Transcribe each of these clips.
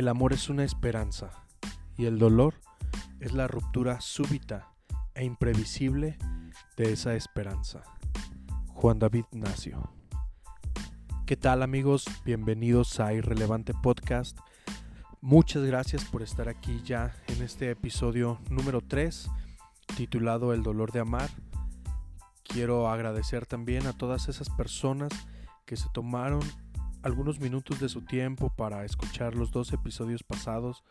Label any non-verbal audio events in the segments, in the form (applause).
El amor es una esperanza y el dolor es la ruptura súbita e imprevisible de esa esperanza. Juan David Nacio. ¿Qué tal amigos? Bienvenidos a Irrelevante Podcast. Muchas gracias por estar aquí ya en este episodio número 3 titulado El dolor de amar. Quiero agradecer también a todas esas personas que se tomaron algunos minutos de su tiempo para escuchar los dos episodios pasados.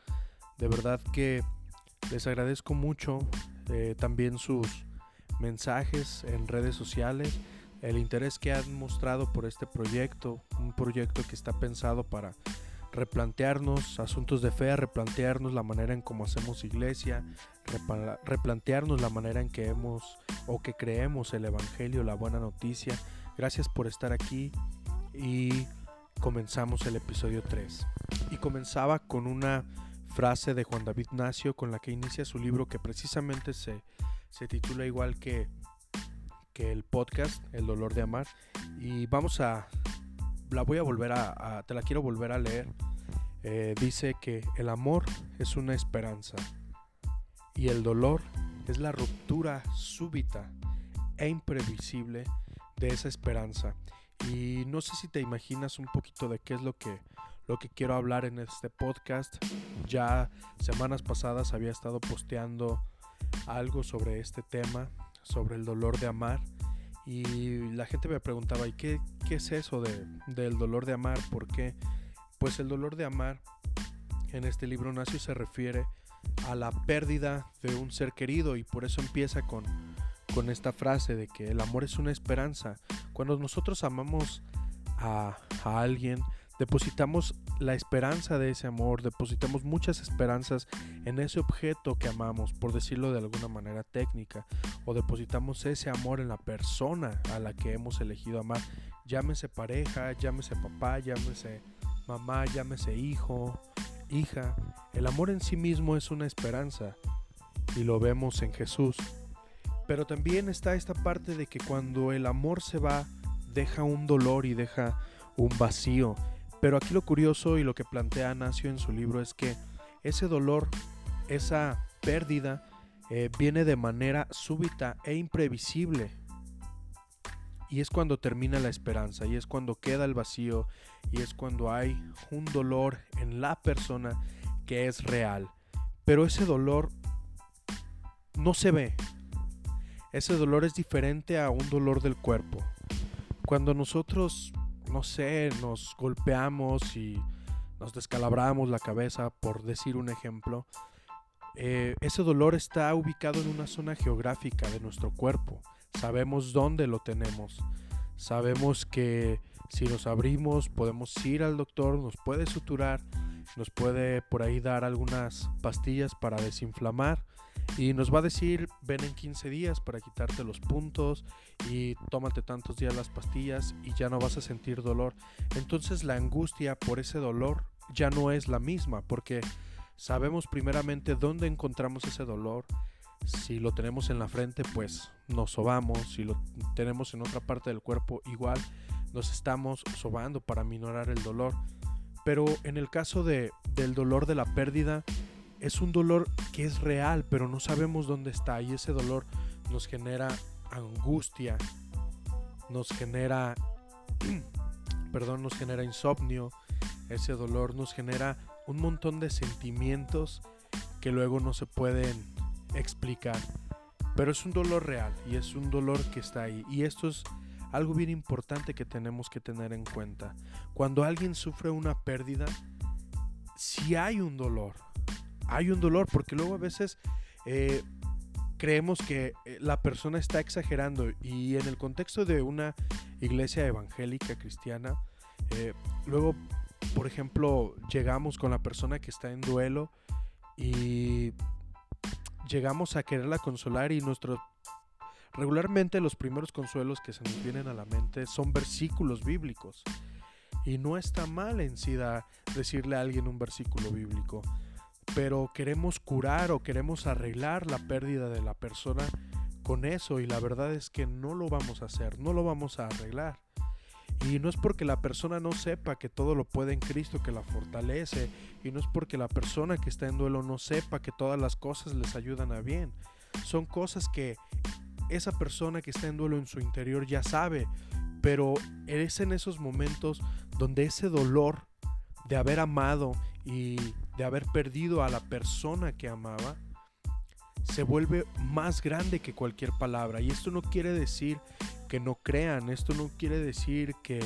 De verdad que les agradezco mucho eh, también sus mensajes en redes sociales, el interés que han mostrado por este proyecto, un proyecto que está pensado para replantearnos asuntos de fe, replantearnos la manera en cómo hacemos iglesia, replantearnos la manera en que hemos o que creemos el Evangelio, la buena noticia. Gracias por estar aquí y comenzamos el episodio 3. Y comenzaba con una frase de Juan David Nacio con la que inicia su libro que precisamente se, se titula igual que, que el podcast, El dolor de amar. Y vamos a, la voy a volver a, te la quiero volver a leer. Eh, dice que el amor es una esperanza y el dolor es la ruptura súbita e imprevisible de esa esperanza. Y no sé si te imaginas un poquito de qué es lo que, lo que quiero hablar en este podcast. Ya semanas pasadas había estado posteando algo sobre este tema, sobre el dolor de amar. Y la gente me preguntaba, ¿y qué, qué es eso de, del dolor de amar? ¿Por qué? Pues el dolor de amar en este libro nacio se refiere a la pérdida de un ser querido y por eso empieza con, con esta frase de que el amor es una esperanza. Cuando nosotros amamos a, alguien, depositamos la esperanza de ese amor, depositamos muchas esperanzas en ese objeto que amamos, por decirlo de alguna manera técnica, o depositamos ese amor en la persona a la que hemos elegido amar, llámese pareja, llámese papá, llámese mamá, llámese hijo, hija. El amor en sí mismo es una esperanza y lo vemos en Jesús. Pero también está esta parte de que cuando el amor se va, deja un dolor y deja un vacío. Pero aquí lo curioso y lo que plantea Nacio en su libro es que ese dolor, esa pérdida, eh, viene de manera súbita e imprevisible. Y es cuando termina la esperanza, y es cuando queda el vacío, y es cuando hay un dolor en la persona que es real. Pero ese dolor no se ve, ese dolor es diferente a un dolor del cuerpo. Cuando nosotros, no sé, nos golpeamos y nos descalabramos la cabeza, por decir un ejemplo, eh, ese dolor está ubicado en una zona geográfica de nuestro cuerpo. Sabemos dónde lo tenemos. Sabemos que si nos abrimos podemos ir al doctor, nos puede suturar, nos puede por ahí dar algunas pastillas para desinflamar y nos va a decir ven en 15 días para quitarte los puntos y tómate tantos días las pastillas y ya no vas a sentir dolor. Entonces la angustia por ese dolor ya no es la misma porque sabemos primeramente dónde encontramos ese dolor. Si lo tenemos en la frente, pues nos sobamos. Si lo tenemos en otra parte del cuerpo, igual nos estamos sobando para minorar el dolor. Pero en el caso de, del dolor de la pérdida, es un dolor que es real, pero no sabemos dónde está y ese dolor nos genera angustia, nos genera, (clears throat) perdón, nos genera insomnio, ese dolor nos genera un montón de sentimientos que luego no se pueden explicar. Pero es un dolor real y es un dolor que está ahí. Y esto es algo bien importante que tenemos que tener en cuenta. Cuando alguien sufre una pérdida, si hay un dolor, hay un dolor, porque luego a veces eh, creemos que eh, la persona está exagerando y en el contexto de una iglesia evangélica cristiana, eh, luego, por ejemplo, llegamos con la persona que está en duelo y llegamos a quererla consolar y nuestro regularmente los primeros consuelos que se nos vienen a la mente son versículos bíblicos y no está mal en sí decirle a alguien un versículo bíblico pero queremos curar o queremos arreglar la pérdida de la persona con eso y la verdad es que no lo vamos a hacer, no lo vamos a arreglar. Y no es porque la persona no sepa que todo lo puede en Cristo que la fortalece. Y no es porque la persona que está en duelo no sepa que todas las cosas les ayudan a bien. Son cosas que esa persona que está en duelo en su interior ya sabe. Pero es en esos momentos donde ese dolor de haber amado y de haber perdido a la persona que amaba se vuelve más grande que cualquier palabra. Y esto no quiere decir que no crean, esto no quiere decir que,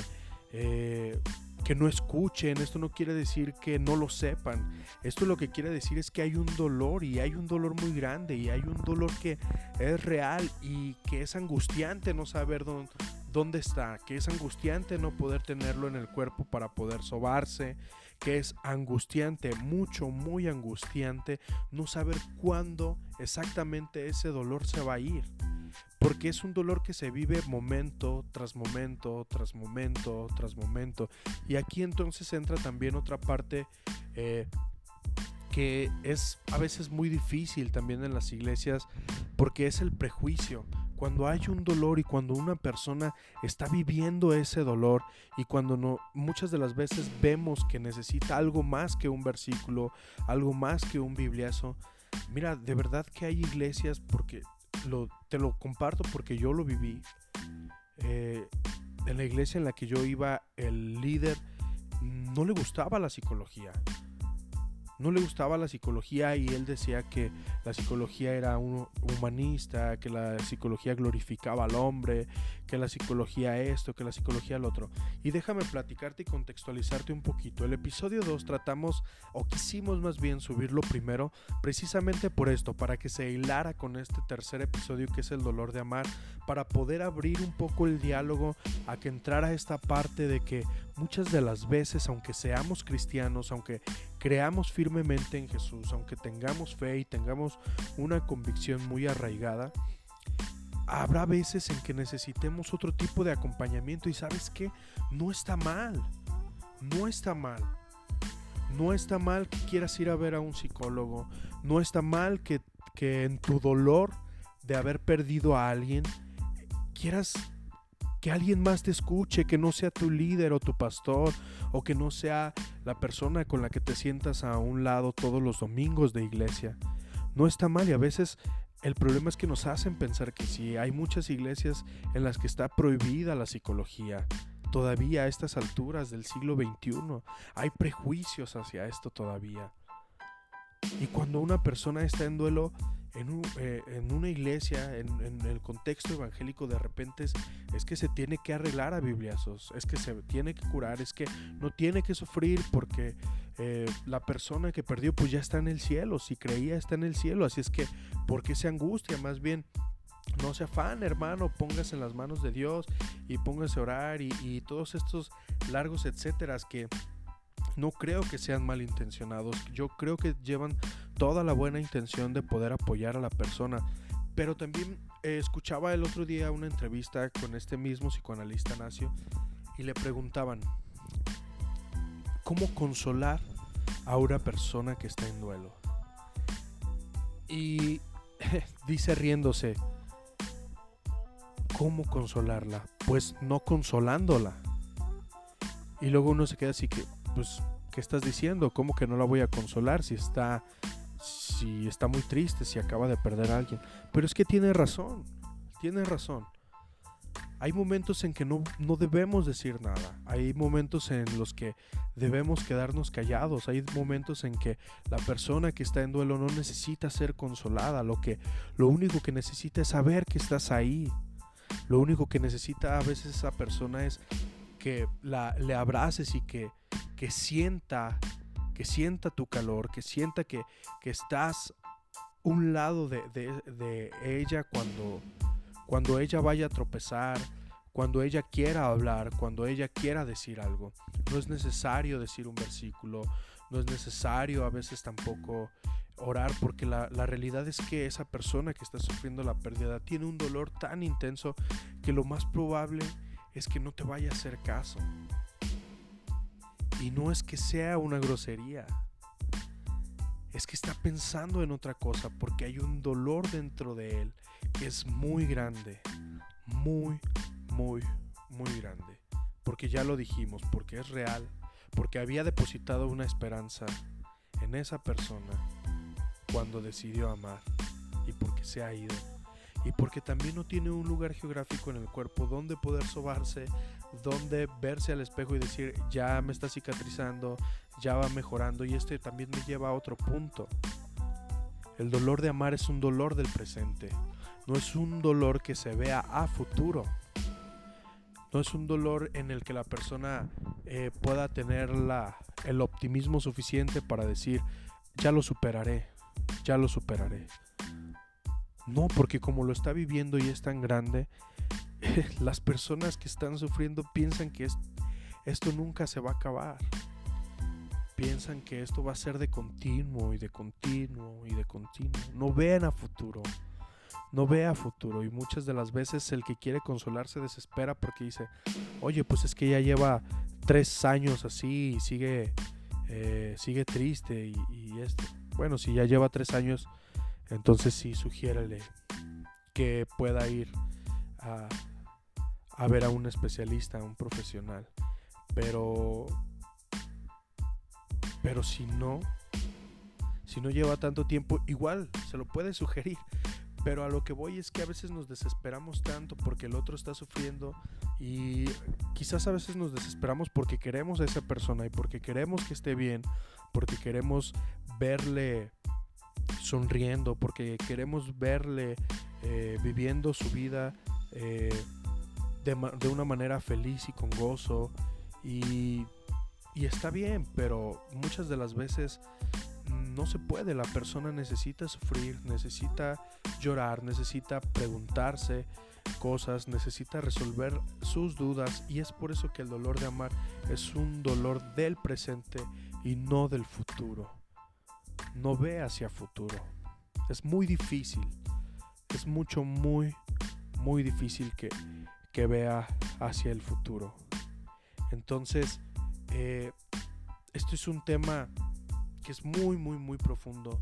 eh, que no escuchen, esto no quiere decir que no lo sepan. Esto lo que quiere decir es que hay un dolor y hay un dolor muy grande y hay un dolor que es real y que es angustiante no saber dónde, dónde está, que es angustiante no poder tenerlo en el cuerpo para poder sobarse, que es angustiante, mucho, muy angustiante no saber cuándo exactamente ese dolor se va a ir porque es un dolor que se vive momento tras momento, tras momento, tras momento. Y aquí entonces entra también otra parte eh, que es a veces muy difícil también en las iglesias, porque es el prejuicio. Cuando hay un dolor y cuando una persona está viviendo ese dolor y cuando no, muchas de las veces vemos que necesita algo más que un versículo, algo más que un bibliazo, Mira, de verdad que hay iglesias, porque te lo comparto porque yo lo viví. Eh, en la iglesia en la que yo iba, el líder no le gustaba la psicología no le gustaba la psicología y él decía que la psicología era un humanista, que la psicología glorificaba al hombre, que la psicología esto, que la psicología lo otro. Y déjame platicarte y contextualizarte un poquito. El episodio 2 tratamos, o quisimos más bien subirlo primero, precisamente por esto, para que se hilara con este tercer episodio que es el dolor de amar, para poder abrir un poco el diálogo a que entrara esta parte de que muchas de las veces, aunque seamos cristianos, aunque creamos firmemente en Jesús, aunque tengamos fe y tengamos una convicción muy arraigada, habrá veces en que necesitemos otro tipo de acompañamiento y sabes que no está mal, no está mal. No está mal que quieras ir a ver a un psicólogo, no está mal que, que en tu dolor de haber perdido a alguien quieras que alguien más te escuche, que no sea tu líder o tu pastor, o que no sea la persona con la que te sientas a un lado todos los domingos de iglesia. No está mal y a veces el problema es que nos hacen pensar que sí, hay muchas iglesias en las que está prohibida la psicología. Todavía a estas alturas del siglo XXI hay prejuicios hacia esto todavía. Y cuando una persona está en duelo, eh, en, una iglesia, en, el contexto evangélico, de repente es, que se tiene que arreglar a bibliazos, es que se tiene que curar, es que no tiene que sufrir porque eh, la persona que perdió pues ya está en el cielo, si creía está en el cielo, así es que, ¿por qué se angustia? Más bien, no se afán, hermano, póngase en las manos de Dios y póngase a orar y, y todos estos largos etcéteras que no creo que sean malintencionados, yo creo que llevan toda la buena intención de poder apoyar a la persona. Pero también eh, escuchaba el otro día una entrevista con este mismo psicoanalista Nacio y le preguntaban, ¿cómo consolar a una persona que está en duelo? Y (laughs) dice riéndose, ¿cómo consolarla? Pues no consolándola. Y luego uno se queda así que, pues, ¿qué estás diciendo? ¿Cómo que no la voy a consolar si está, si está muy triste, si acaba de perder a alguien? Pero es que tiene razón, tiene razón. Hay momentos en que no, no debemos decir nada, hay momentos en los que debemos quedarnos callados, hay momentos en que la persona que está en duelo no necesita ser consolada, lo, que, lo único que necesita es saber que estás ahí. Lo único que necesita a veces esa persona es que la, le abraces y que, que sienta, que sienta tu calor, que sienta que, que estás un lado de, de, ella cuando, cuando ella vaya a tropezar, cuando ella quiera hablar, cuando ella quiera decir algo. No es necesario decir un versículo, no es necesario a veces tampoco orar, porque la, la, realidad es que esa persona que está sufriendo la pérdida tiene un dolor tan intenso que lo más probable es que no te vaya a hacer caso. Y no es que sea una grosería. Es que está pensando en otra cosa porque hay un dolor dentro de él que es muy grande. Muy, muy, muy grande. porque ya lo dijimos, porque es real, porque había depositado una esperanza en esa persona cuando decidió amar y porque se ha ido y porque también no tiene un lugar geográfico en el cuerpo donde poder sobarse, donde verse al espejo y decir, ya me está cicatrizando, ya va mejorando y este también me lleva a otro punto. El dolor de amar es un dolor del presente, no es un dolor que se vea a futuro. No es un dolor en el que la persona eh, pueda tener la, el optimismo suficiente para decir, ya lo superaré, ya lo superaré. No, porque como lo está viviendo y es tan grande, (laughs) las personas que están sufriendo piensan que esto nunca se va a acabar. Piensan que esto va a ser de continuo y de continuo y de continuo. No vean a futuro. No ve a futuro. Y muchas de las veces el que quiere consolarse desespera porque dice, oye, pues es que ya lleva tres años así y sigue, eh, sigue triste y. Bueno, si ya lleva tres años entonces sí, sugiérele que pueda ir a, a ver a un especialista, a un profesional. Pero, pero si no, si no lleva tanto tiempo, igual se lo puede sugerir. Pero a lo que voy es que a veces nos desesperamos tanto porque el otro está sufriendo y quizás a veces nos desesperamos porque queremos a esa persona y porque queremos que esté bien, porque queremos verle sonriendo, porque queremos verle eh, viviendo su vida eh, de, de, una manera feliz y con gozo. Y, y está bien, pero muchas de las veces no se puede. La persona necesita sufrir, necesita llorar, necesita preguntarse cosas, necesita resolver sus dudas y es por eso que el dolor de amar es un dolor del presente y no del futuro no ve hacia futuro. Es muy difícil. Es mucho, muy, muy difícil que, que vea hacia el futuro. Entonces, eh, esto es un tema que es muy, muy, muy profundo,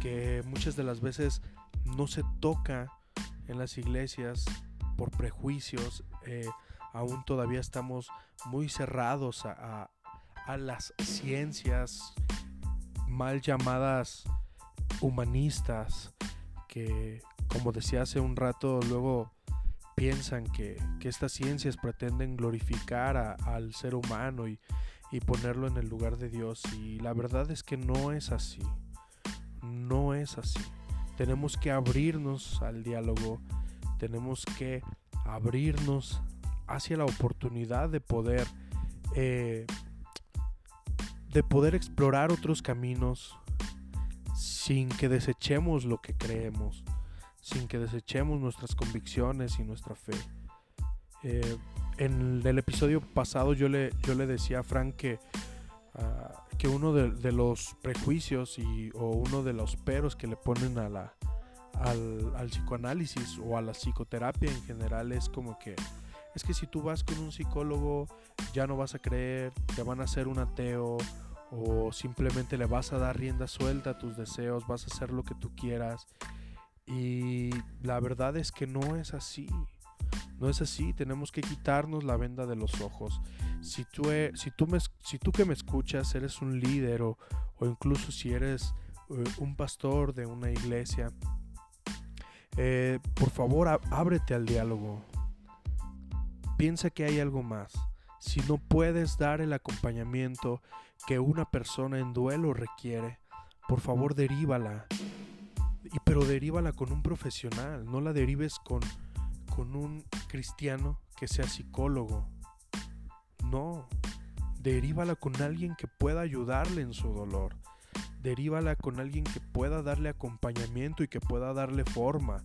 que muchas de las veces no se toca en las iglesias por prejuicios. Eh, aún todavía estamos muy cerrados a, a las ciencias mal llamadas humanistas que, como decía hace un rato, luego piensan que, estas ciencias pretenden glorificar al ser humano y, y ponerlo en el lugar de Dios. Y la verdad es que no es así. No es así. Tenemos que abrirnos al diálogo. Tenemos que abrirnos hacia la oportunidad de poder eh, de poder explorar otros caminos sin que desechemos lo que creemos, sin que desechemos nuestras convicciones y nuestra fe. Eh, en el episodio pasado yo le, yo le decía a Frank que, ah, que uno de, los prejuicios y, o uno de los peros que le ponen a la, al, al psicoanálisis o a la psicoterapia en general es como que es que si tú vas con un psicólogo ya no vas a creer, te van a hacer un ateo o simplemente le vas a dar rienda suelta a tus deseos, vas a hacer lo que tú quieras. Y la verdad es que no es así. No es así, tenemos que quitarnos la venda de los ojos. Si tú, e, si tú, me, que me escuchas eres un líder o, o incluso si eres eh, un pastor de una iglesia, eh, por favor ábrete al diálogo. Piensa que hay algo más. Si no puedes dar el acompañamiento que una persona en duelo requiere, por favor derívala. Y pero derívala con un profesional, no la derives con, con un cristiano que sea psicólogo. No, derívala con alguien que pueda ayudarle en su dolor. Derívala con alguien que pueda darle acompañamiento y que pueda darle forma.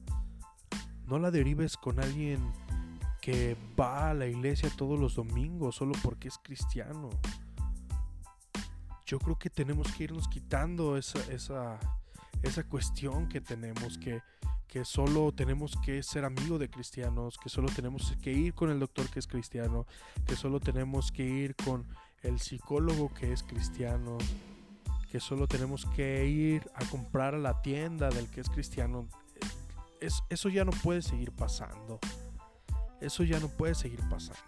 No la derives con alguien que va a la iglesia todos los domingos solo porque es cristiano. Yo creo que tenemos que irnos quitando esa, esa, esa cuestión que tenemos, que, que solo tenemos que ser amigos de cristianos, que solo tenemos que ir con el doctor que es cristiano, que solo tenemos que ir con el psicólogo que es cristiano, que solo tenemos que ir a comprar a la tienda del que es cristiano. Es, eso ya no puede seguir pasando. Eso ya no puede seguir pasando.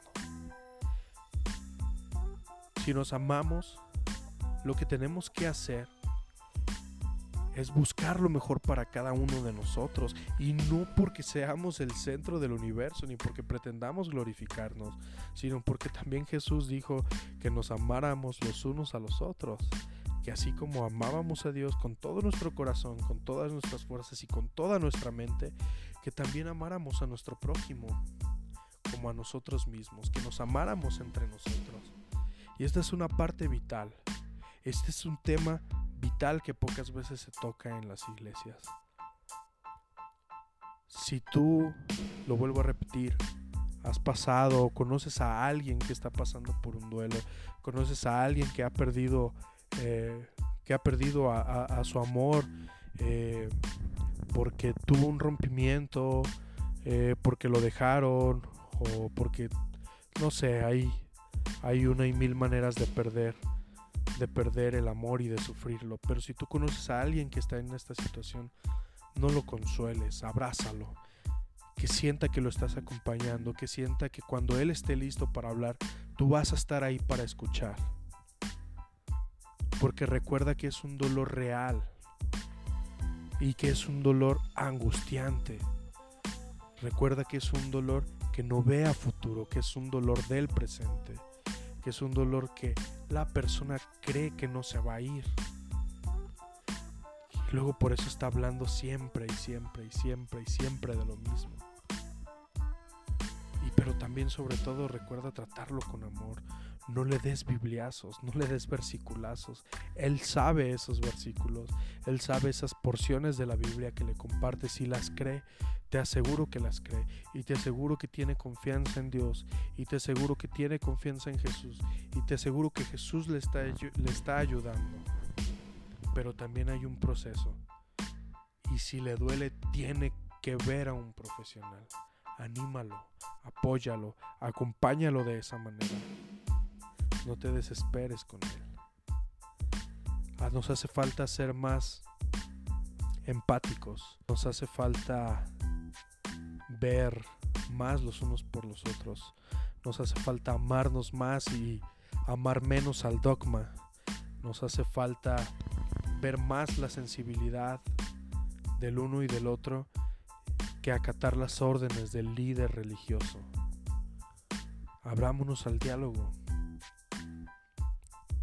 si nos amamos, lo que tenemos que hacer es buscar lo mejor para cada uno de nosotros y no porque seamos el centro del universo ni porque pretendamos glorificarnos, sino porque también Jesús dijo que nos amáramos los unos a los otros, que así como amábamos a Dios con todo nuestro corazón, con todas nuestras fuerzas y con toda nuestra mente, que también amáramos a nuestro prójimo como a nosotros mismos, que nos amáramos entre nosotros. Y esta es una parte vital. Este es un tema vital que pocas veces se toca en las iglesias. Si tú, lo vuelvo a repetir, has pasado o conoces a alguien que está pasando por un duelo, conoces a alguien que ha perdido, eh, que ha perdido a, su amor eh, porque tuvo un rompimiento, eh, porque lo dejaron o porque, no sé, hay, hay una y mil maneras de perder de perder el amor y de sufrirlo. Pero si tú conoces a alguien que está en esta situación, no lo consueles, abrázalo. Que sienta que lo estás acompañando, que sienta que cuando él esté listo para hablar, tú vas a estar ahí para escuchar. Porque recuerda que es un dolor real y que es un dolor angustiante. Recuerda que es un dolor que no ve a futuro, que es un dolor del presente que es un dolor que la persona cree que no se va a ir. Luego por eso está hablando siempre y siempre y siempre y siempre de lo mismo. Y pero también sobre todo recuerda tratarlo con amor. No le des bibliazos, no le des versiculazos. Él sabe esos versículos, él sabe esas porciones de la Biblia que le compartes y las cree. Te aseguro que las cree y te aseguro que tiene confianza en Dios y te aseguro que tiene confianza en Jesús y te aseguro que Jesús le está, le está ayudando. Pero también hay un proceso y si le duele tiene que ver a un profesional. Anímalo, apóyalo, acompáñalo de esa manera. No te desesperes con él. Ah, nos hace falta ser más empáticos. Nos hace falta ver más los unos por los otros. Nos hace falta amarnos más y amar menos al dogma. Nos hace falta ver más la sensibilidad del uno y del otro que acatar las órdenes del líder religioso. Abrámonos al diálogo.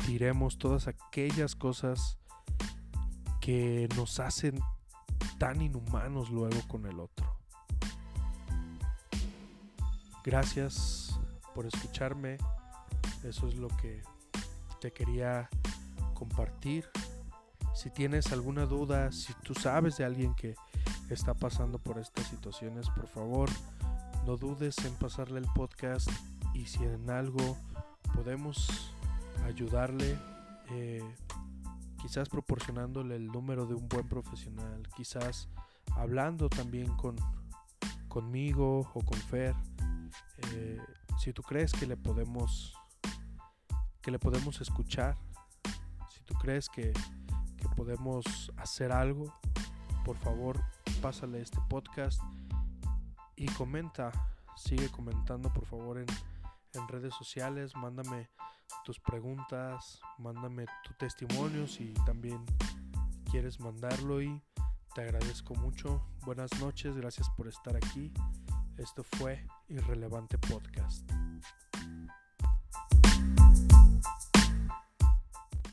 Tiremos todas aquellas cosas que nos hacen tan inhumanos luego con el otro. Gracias por escucharme. Eso es lo que te quería compartir. Si tienes alguna duda, si tú sabes de alguien que está pasando por estas situaciones, por favor, no dudes en pasarle el podcast y si en algo podemos ayudarle, eh, quizás proporcionándole el número de un buen profesional, quizás hablando también con conmigo o con Fer eh, si tú crees que le podemos que le podemos escuchar, si tú crees que, que podemos hacer algo, por favor pásale este podcast y comenta, sigue comentando por favor en, en redes sociales, mándame tus preguntas, mándame tu testimonio si también quieres mandarlo y te agradezco mucho. Buenas noches, gracias por estar aquí. Esto fue Irrelevante Podcast.